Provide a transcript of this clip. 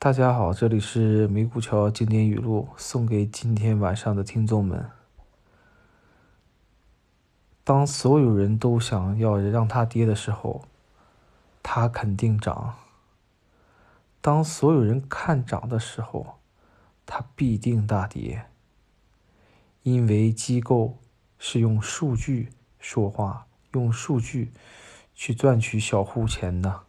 大家好，这里是梅古桥经典语录，送给今天晚上的听众们。当所有人都想要让它跌的时候，它肯定涨；当所有人看涨的时候，它必定大跌。因为机构是用数据说话，用数据去赚取小户钱的。